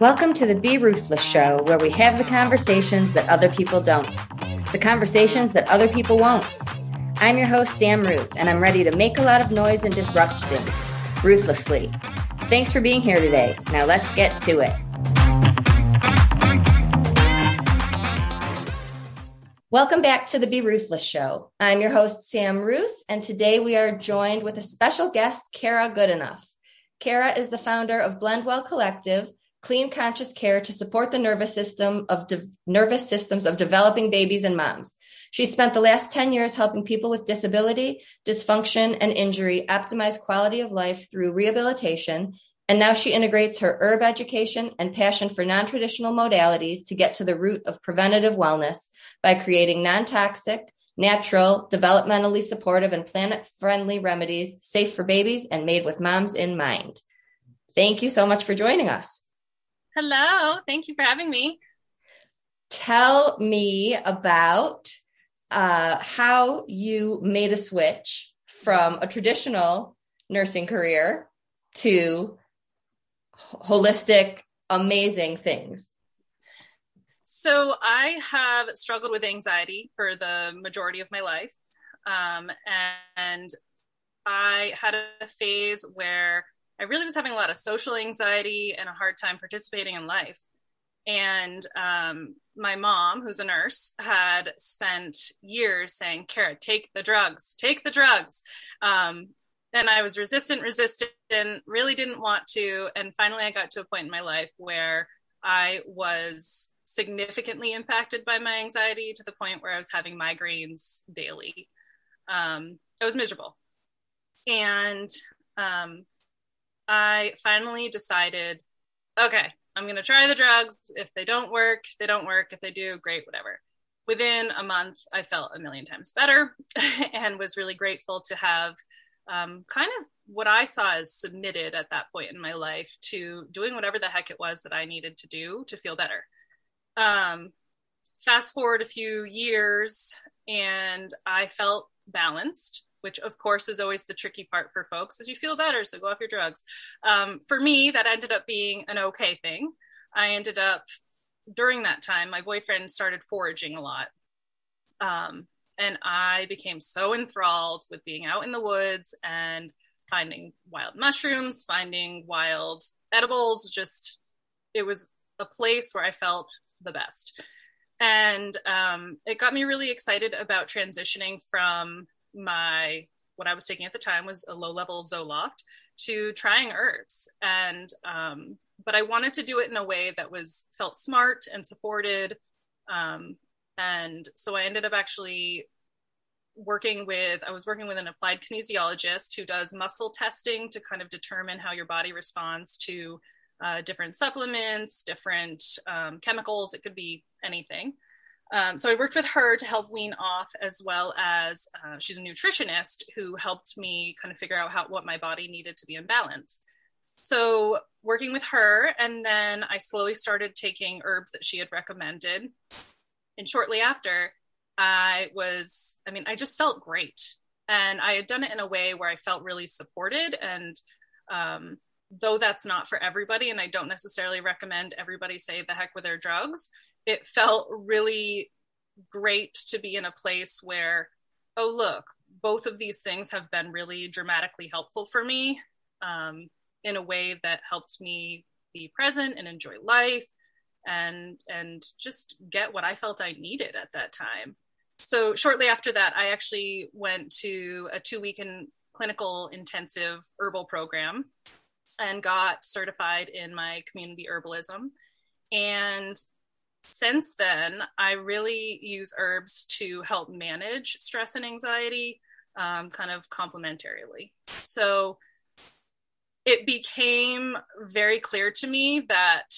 Welcome to the Be Ruthless Show, where we have the conversations that other people don't, the conversations that other people won't. I'm your host, Sam Ruth, and I'm ready to make a lot of noise and disrupt things ruthlessly. Thanks for being here today. Now let's get to it. Welcome back to the Be Ruthless Show. I'm your host, Sam Ruth, and today we are joined with a special guest, Cara Goodenough. Cara is the founder of Blendwell Collective, clean conscious care to support the nervous system of de- nervous systems of developing babies and moms. She spent the last 10 years helping people with disability, dysfunction, and injury optimize quality of life through rehabilitation. And now she integrates her herb education and passion for non-traditional modalities to get to the root of preventative wellness by creating non-toxic, natural, developmentally supportive, and planet-friendly remedies safe for babies and made with moms in mind. Thank you so much for joining us. Hello. Thank you for having me. Tell me about uh, how you made a switch from a traditional nursing career to holistic, amazing things. So I have struggled with anxiety for the majority of my life. Um, and I had a phase where I really was having a lot of social anxiety and a hard time participating in life. And um, my mom, who's a nurse, had spent years saying, Cara, take the drugs, take the drugs. Um, and I was resistant, resistant, really didn't want to. And finally, I got to a point in my life where I was significantly impacted by my anxiety to the point where I was having migraines daily. Um, I was miserable. And um, I finally decided okay, I'm going to try the drugs. If they don't work, they don't work. If they do, great, whatever. Within a month, I felt a million times better and was really grateful to have um, kind of what I saw as submitted at that point in my life to doing whatever the heck it was that I needed to do to feel better. Um, fast forward a few years, and I felt balanced, which of course is always the tricky part for folks, as you feel better, so go off your drugs. Um, for me, that ended up being an okay thing. I ended up during that time, my boyfriend started foraging a lot. Um, and I became so enthralled with being out in the woods and finding wild mushrooms, finding wild edibles. Just, it was a place where I felt the best. And um, it got me really excited about transitioning from my, what I was taking at the time was a low level Zoloft to trying herbs. And, um, but I wanted to do it in a way that was felt smart and supported. Um, and so I ended up actually working with i was working with an applied kinesiologist who does muscle testing to kind of determine how your body responds to uh, different supplements, different um, chemicals. It could be anything. Um, so I worked with her to help wean off, as well as uh, she's a nutritionist who helped me kind of figure out how what my body needed to be in balance. So working with her, and then I slowly started taking herbs that she had recommended. And shortly after, I was, I mean, I just felt great, and I had done it in a way where I felt really supported and um, though that's not for everybody, and I don't necessarily recommend everybody say the heck with their drugs, it felt really great to be in a place where, oh, look, both of these things have been really dramatically helpful for me um, in a way that helped me be present and enjoy life and and just get what I felt I needed at that time. So shortly after that, I actually went to a two week in clinical intensive herbal program and got certified in my community herbalism. And since then, I really use herbs to help manage stress and anxiety um, kind of complementarily. So it became very clear to me that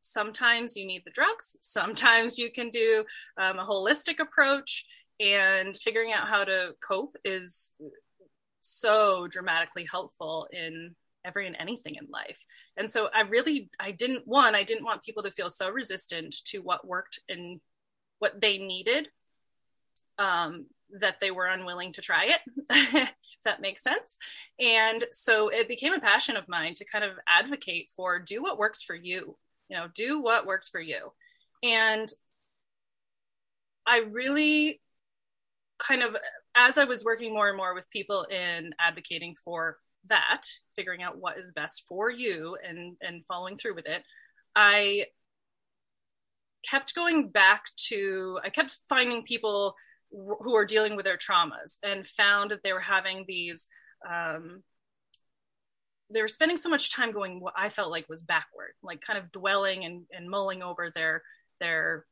sometimes you need the drugs, sometimes you can do um, a holistic approach, and figuring out how to cope is so dramatically helpful in every and anything in life. And so I really I didn't one I didn't want people to feel so resistant to what worked and what they needed. Um, that they were unwilling to try it, if that makes sense. And so it became a passion of mine to kind of advocate for do what works for you, you know, do what works for you. And I really kind of, as I was working more and more with people in advocating for that, figuring out what is best for you and, and following through with it, I kept going back to, I kept finding people who are dealing with their traumas and found that they were having these um, they were spending so much time going what i felt like was backward like kind of dwelling and, and mulling over their their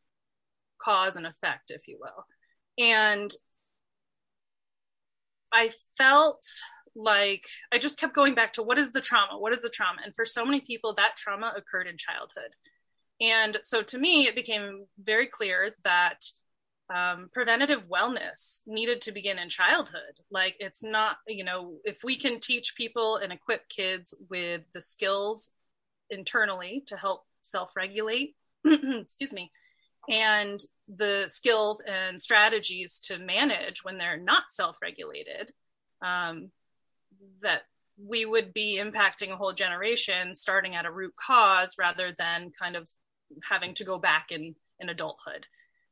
cause and effect if you will. And i felt like i just kept going back to what is the trauma? What is the trauma? And for so many people that trauma occurred in childhood. And so to me it became very clear that um, preventative wellness needed to begin in childhood. Like it's not, you know, if we can teach people and equip kids with the skills internally to help self regulate, excuse me, and the skills and strategies to manage when they're not self regulated, um, that we would be impacting a whole generation starting at a root cause rather than kind of having to go back in, in adulthood.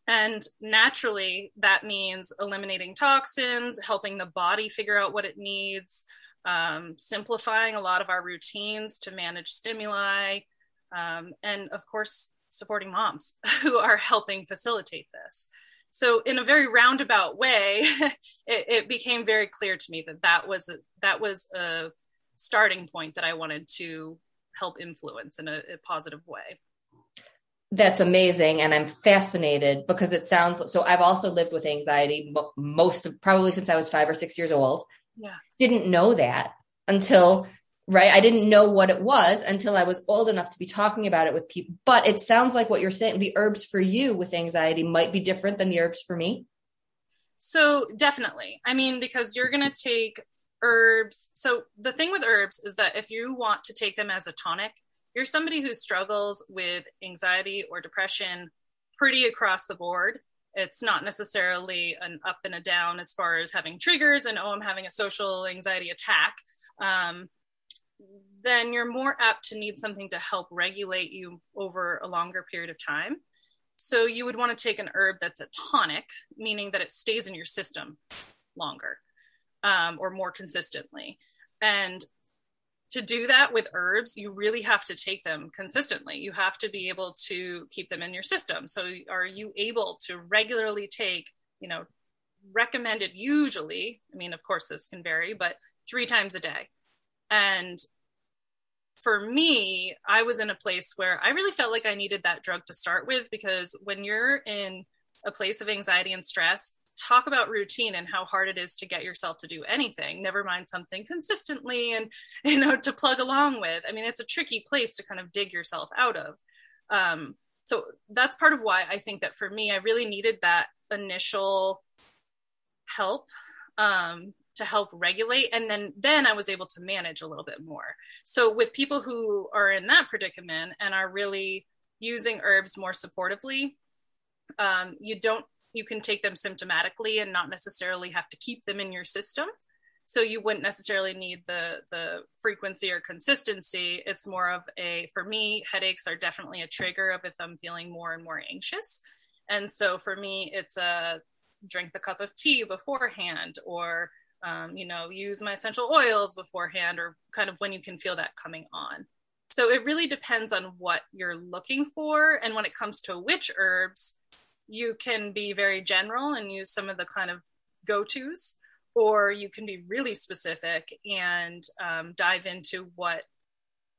And naturally, that means eliminating toxins, helping the body figure out what it needs, um, simplifying a lot of our routines to manage stimuli, um, and of course, supporting moms who are helping facilitate this. So, in a very roundabout way, it, it, became very clear to me that that was a, that was a starting point that I wanted to help influence in a, a positive way. That's amazing and i'm fascinated because it sounds so i've also lived with anxiety most of probably since i was five or six years old. Yeah. Didn't know that until right? I didn't know what it was until i was old enough to be talking about it with people. But it sounds like what you're saying the herbs for you with anxiety might be different than the herbs for me. So definitely. I mean because you're going to take herbs. So the thing with herbs is that if you want to take them as a tonic you're somebody who struggles with anxiety or depression pretty across the board, it's not necessarily an up and a down as far as having triggers and oh i'm having a social anxiety attack. Um, then you're more apt to need something to help regulate you over a longer period of time so you would want to take an herb that's a tonic meaning that it stays in your system longer um, or more consistently and to do that with herbs, you really have to take them consistently. You have to be able to keep them in your system. So, are you able to regularly take, you know, recommended usually, I mean, of course, this can vary, but three times a day. And for me, I was in a place where I really felt like I needed that drug to start with because when you're in a place of anxiety and stress, talk about routine and how hard it is to get yourself to do anything never mind something consistently and you know to plug along with. I mean it's a tricky place to kind of dig yourself out of. Um, so that's part of why i think that for me i really needed that initial help. Um, to help regulate and then then i was able to manage a little bit more. So with people who are in that predicament and are really using herbs more supportively um, you don't you can take them symptomatically and not necessarily have to keep them in your system. So you wouldn't necessarily need the the frequency or consistency. It's more of a for me headaches are definitely a trigger of if i'm feeling more and more anxious. And so for me it's a drink the cup of tea beforehand or um, you know use my essential oils beforehand or kind of when you can feel that coming on. So it really depends on what you're looking for. And when it comes to which herbs you can be very general and use some of the kind of go tos, or you can be really specific and um, dive into what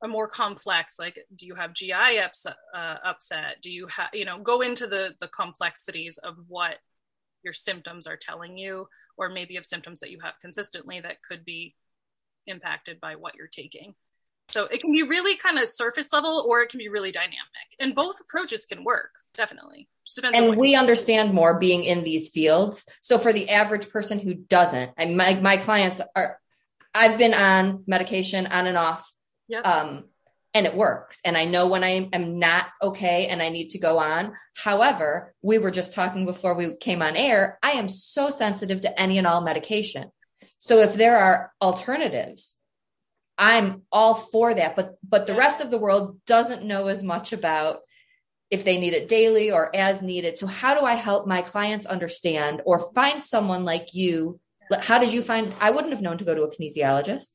a more complex like do you have gi upset, uh, upset? Do you have you know go into the the complexities of what your symptoms are telling you or maybe of symptoms that you have consistently that could be impacted by what you're taking so it can be really kind of surface level or it can be really dynamic and both approaches can work definitely and we understand more being in these fields. So for the average person who doesn't, and my, my clients are, I've been on medication on and off. Yep. Um, and it works. And I know when I am not okay and I need to go on. However, we were just talking before we came on air. I am so sensitive to any and all medication. So if there are alternatives, I'm all for that. But but the rest of the world doesn't know as much about if they need it daily or as needed. So how do I help my clients understand or find someone like you? How did you find I wouldn't have known to go to a kinesiologist?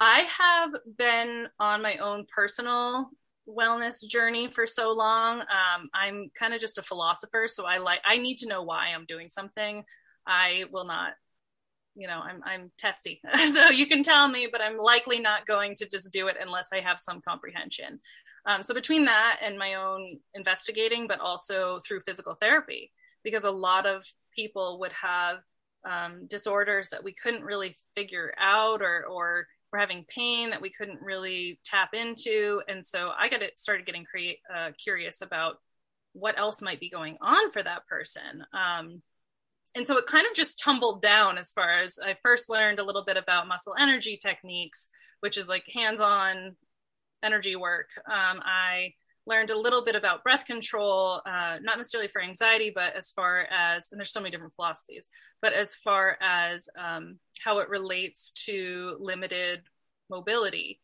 I have been on my own personal wellness journey for so long. Um, I'm kind of just a philosopher, so I like I need to know why I'm doing something. I will not, you know, I'm I'm testy, so you can tell me, but I'm likely not going to just do it unless I have some comprehension. Um, so between that and my own investigating, but also through physical therapy, because a lot of people would have um, disorders that we couldn't really figure out or or were having pain that we couldn't really tap into. And so I got it started getting uh, curious about what else might be going on for that person. Um, and so it kind of just tumbled down as far as I first learned a little bit about muscle energy techniques, which is like hands on energy work. Um, I learned a little bit about breath control, uh, not necessarily for anxiety, but as far as, and there's so many different philosophies, but as far as um, how it relates to limited mobility.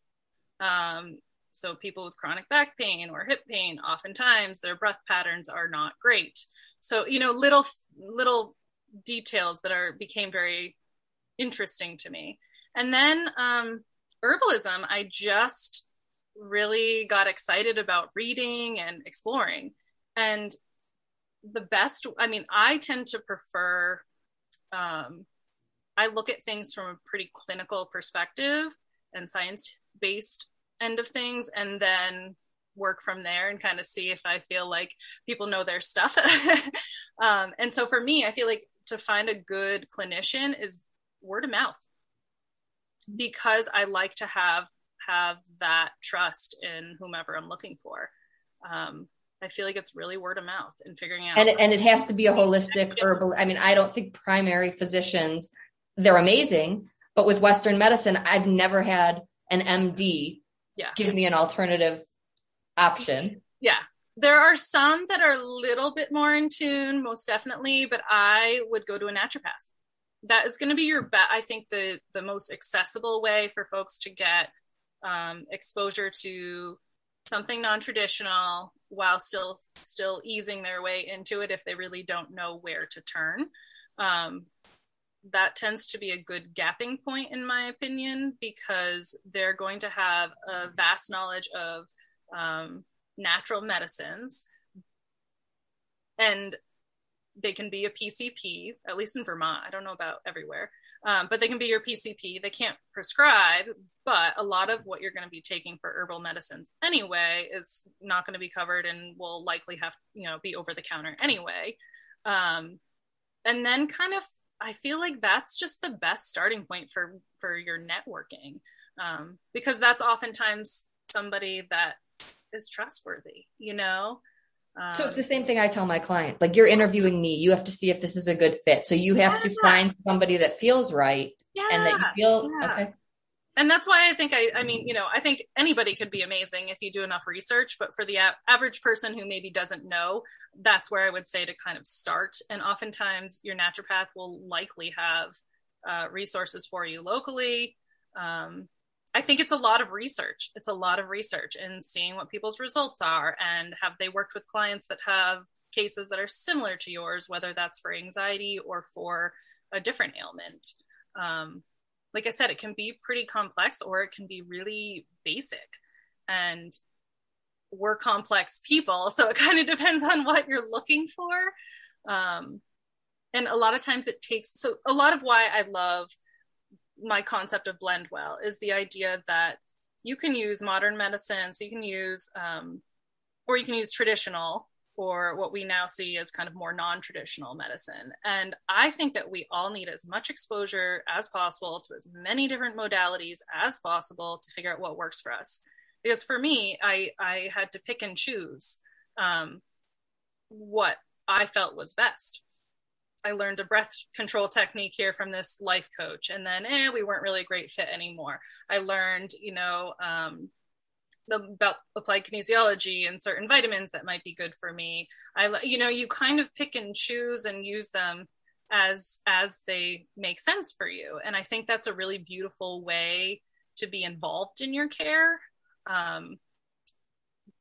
Um, so people with chronic back pain or hip pain, oftentimes their breath patterns are not great. So, you know, little, little details that are became very interesting to me. And then um, herbalism, I just really got excited about reading and exploring. And the best, I mean, I tend to prefer, um, I look at things from a pretty clinical perspective and science based end of things, and then work from there and kind of see if I feel like people know their stuff. um, and so for me, I feel like to find a good clinician is word of mouth because I like to have have that trust in whomever I'm looking for. Um, I feel like it's really word of mouth and figuring out. And it, and it has to be a holistic herbal. I mean, I don't think primary physicians, they're amazing, but with Western medicine, I've never had an MD yeah. give me an alternative option. Yeah. There are some that are a little bit more in tune, most definitely, but I would go to a naturopath. That is going to be your bet. I think the the most accessible way for folks to get um, exposure to something non-traditional while still still easing their way into it if they really don't know where to turn. Um, that tends to be a good gapping point in my opinion because they're going to have a vast knowledge of um, natural medicines. And they can be a pcp at least in vermont. I don't know about everywhere um, but they can be your PCP. They can't prescribe, but a lot of what you're going to be taking for herbal medicines anyway is not going to be covered and will likely have you know be over the counter anyway. Um, and then kind of, I feel like that's just the best starting point for for your networking um, because that's oftentimes somebody that is trustworthy. You know, um, so it's the same thing I tell my client. Like you're interviewing me, you have to see if this is a good fit. So you have yeah. to find somebody that feels right yeah. and that you feel yeah. okay. And that's why I think I I mean, you know, I think anybody could be amazing if you do enough research, but for the a- average person who maybe doesn't know, that's where I would say to kind of start. And oftentimes your naturopath will likely have uh, resources for you locally. Um, I think it's a lot of research. It's a lot of research and seeing what people's results are and have they worked with clients that have cases that are similar to yours, whether that's for anxiety or for a different ailment. Um, like I said, it can be pretty complex or it can be really basic. And we're complex people, so it kind of depends on what you're looking for. Um, and a lot of times it takes, so a lot of why I love my concept of Blendwell is the idea that you can use modern medicine, so you can use, um, or you can use traditional or what we now see as kind of more non-traditional medicine. And I think that we all need as much exposure as possible to as many different modalities as possible to figure out what works for us. Because for me, I I had to pick and choose um, what I felt was best. I learned a breath control technique here from this life coach, and then eh, we weren't really a great fit anymore. I learned, you know, um, about applied kinesiology and certain vitamins that might be good for me. I, you know, you kind of pick and choose and use them as as they make sense for you. And I think that's a really beautiful way to be involved in your care. Um,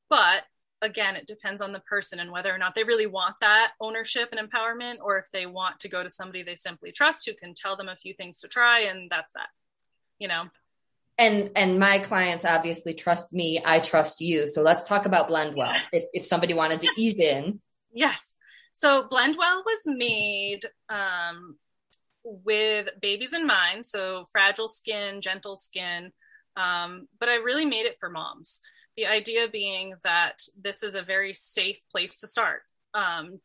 but again, it depends on the person and whether or not they really want that ownership and empowerment, or if they want to go to somebody they simply trust who can tell them a few things to try, and that's that. You know? And and my clients obviously trust me i trust you. So let's talk about blendwell if, if somebody wanted to ease in. Yes. So blendwell was made um, with babies in mind so fragile skin gentle skin um, but i really made it for moms the idea being that this is a very safe place to start um,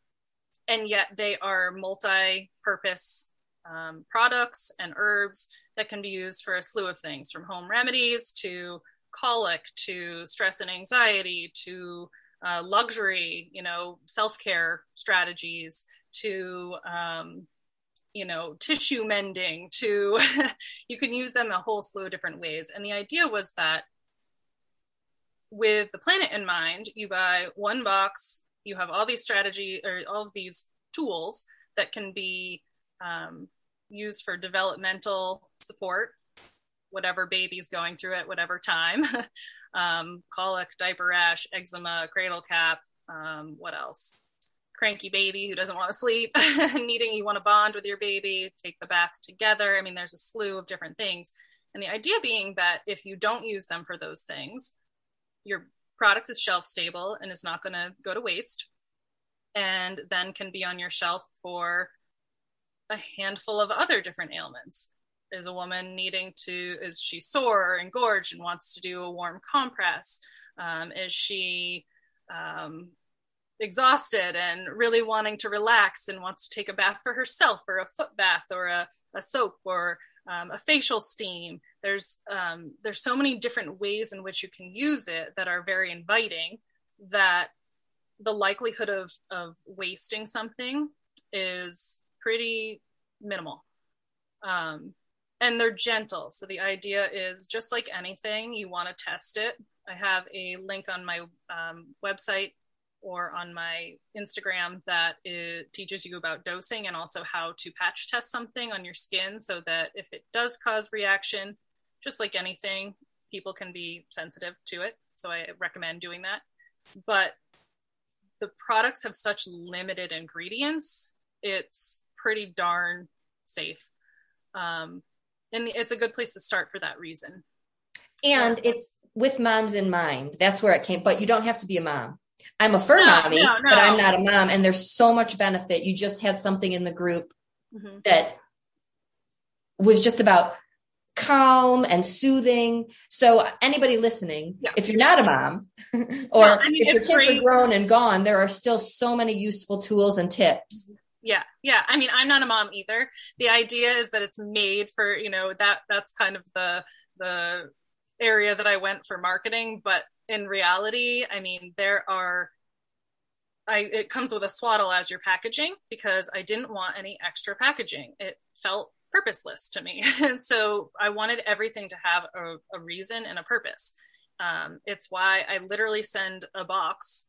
and yet they are multi-purpose um, products and herbs that can be used for a slew of things from home remedies to colic to stress and anxiety to uh, luxury, you know, self care strategies to, um, you know, tissue mending to, you can use them a whole slew of different ways. And the idea was that with the planet in mind, you buy one box, you have all these strategy or all of these tools that can be um, used for developmental support, whatever baby's going through at whatever time. um, colic, diaper rash, eczema, cradle cap, um, what else? Cranky baby who doesn't want to sleep, needing you want to bond with your baby, take the bath together. I mean, there's a slew of different things. And the idea being that if you don't use them for those things, your product is shelf stable and is not going to go to waste and then can be on your shelf for a handful of other different ailments. Is a woman needing to, is she sore or engorged and wants to do a warm compress? Um, is she um, exhausted and really wanting to relax and wants to take a bath for herself or a foot bath or a, a soap or um, a facial steam? There's, um, there's so many different ways in which you can use it that are very inviting that the likelihood of, of wasting something is pretty minimal. Um, and they're gentle. So the idea is just like anything, you want to test it. I have a link on my um, website or on my Instagram that teaches you about dosing and also how to patch test something on your skin so that if it does cause reaction, just like anything, people can be sensitive to it. So I recommend doing that. But the products have such limited ingredients, it's pretty darn safe. Um, and it's a good place to start for that reason. And it's with moms in mind. That's where it came. But you don't have to be a mom. I'm a fur no, mommy, no, no. but I'm not a mom. And there's so much benefit. You just had something in the group mm-hmm. that was just about calm and soothing. So anybody listening, yeah. if you're not a mom or I mean, if your kids free. are grown and gone, there are still so many useful tools and tips. Mm-hmm yeah yeah i mean i'm not a mom either the idea is that it's made for you know that that's kind of the the area that i went for marketing but in reality i mean there are I, it comes with a swaddle as your packaging because I didn't want any extra packaging. It felt purposeless to me. so I wanted everything to have a, a reason and a purpose. Um, it's why I literally send a box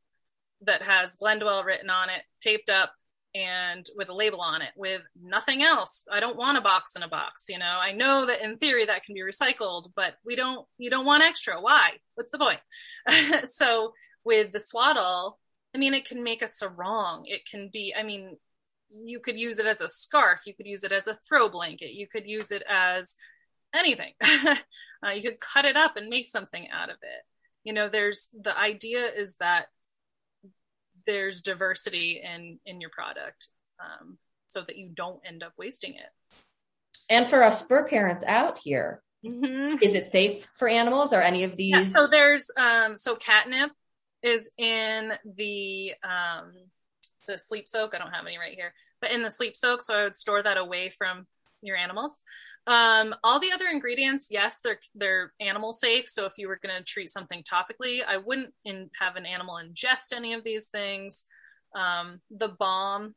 that has Blendwell written on it, taped up, and with a label on it with nothing else. I don't want a box in a box you know? I know that in theory that can be recycled but we don't you don't want extra. Why? What's the point? So with the swaddle i mean it can make us a sarong it can be i mean you could use it as a scarf you could use it as a throw blanket you could use it as anything. Uh, you could cut it up and make something out of it. You know there's the idea is that there's diversity in in your product um, so that you don't end up wasting it. And for us fur parents out here mm-hmm. is it safe for animals? Or any of these yeah, so there's um so catnip is in the um the sleep soak i don't have any right here but in the sleep soak so i would store that away from your animals um, all the other ingredients, yes, they're they're animal safe. So if you were going to treat something topically, I wouldn't in, have an animal ingest any of these things. Um, the balm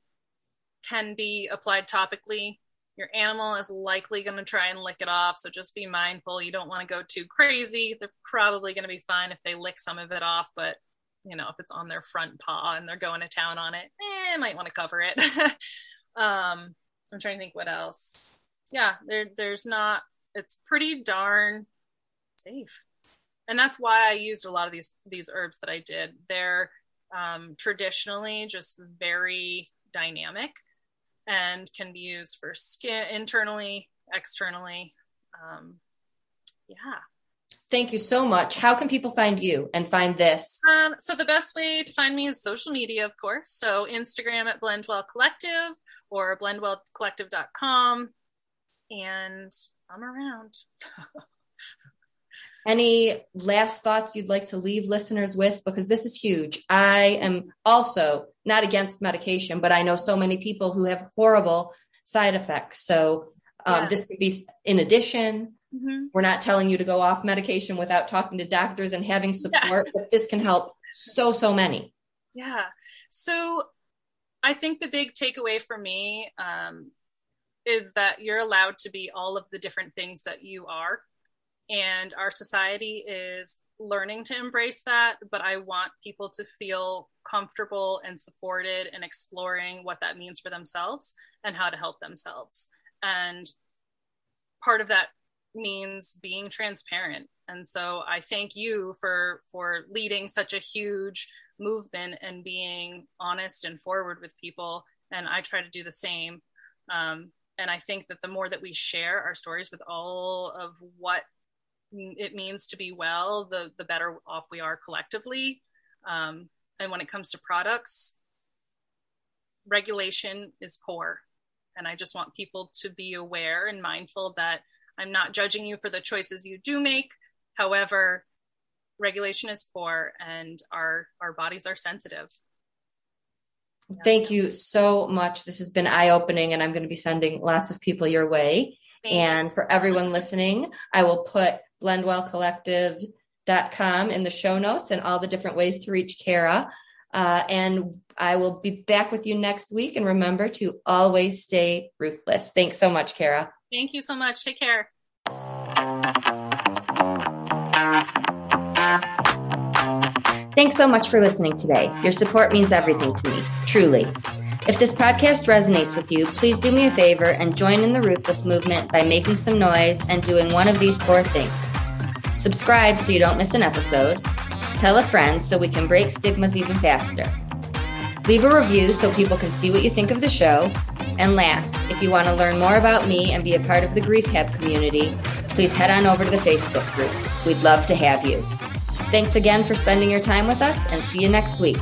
can be applied topically your animal is likely going to try and lick it off. So just be mindful. You don't want to go too crazy. They're probably going to be fine if they lick some of it off, but you know, if it's on their front paw and they're going to town on it, eh, might want to cover it. um, I'm trying to think what else. Yeah, there, there's not, it's pretty darn safe. And that's why I used a lot of these, these herbs that I did. They're um, traditionally just very dynamic and can be used for skin internally, externally. Um, yeah. Thank you so much. How can people find you and find this? Um, so the best way to find me is social media, of course. So Instagram at Blendwell Collective or blendwellcollective.com. And I'm around. Any last thoughts you'd like to leave listeners with? Because this is huge. I am also not against medication, but I know so many people who have horrible side effects. So um, yeah. this could be in addition. Mm-hmm. We're not telling you to go off medication without talking to doctors and having support, yeah. but this can help so, so many. Yeah. So I think the big takeaway for me um, is that you're allowed to be all of the different things that you are and our society is learning to embrace that but i want people to feel comfortable and supported and exploring what that means for themselves and how to help themselves and part of that means being transparent. And so i thank you for for leading such a huge movement and being honest and forward with people. And i try to do the same. Um, and i think that the more that we share our stories with all of what it means to be well, the the better off we are collectively. Um, and when it comes to products, regulation is poor, and I just want people to be aware and mindful that I'm not judging you for the choices you do make. However, regulation is poor, and our our bodies are sensitive. Thank you so much. This has been eye opening, and I'm going to be sending lots of people your way. Thank and you. for everyone listening, I will put blendwellcollective.com in the show notes and all the different ways to reach Cara. Uh, and I will be back with you next week. And remember to always stay ruthless. Thanks so much, Cara. Thank you so much. Take care. Thanks so much for listening today. Your support means everything to me, truly. If this podcast resonates with you, please do me a favor and join in the Ruthless movement by making some noise and doing one of these four things. Subscribe so you don't miss an episode. Tell a friend so we can break stigmas even faster. Leave a review so people can see what you think of the show. And last, if you want to learn more about me and be a part of the Grief Hab community, please head on over to the Facebook group. We'd love to have you. Thanks again for spending your time with us and see you next week.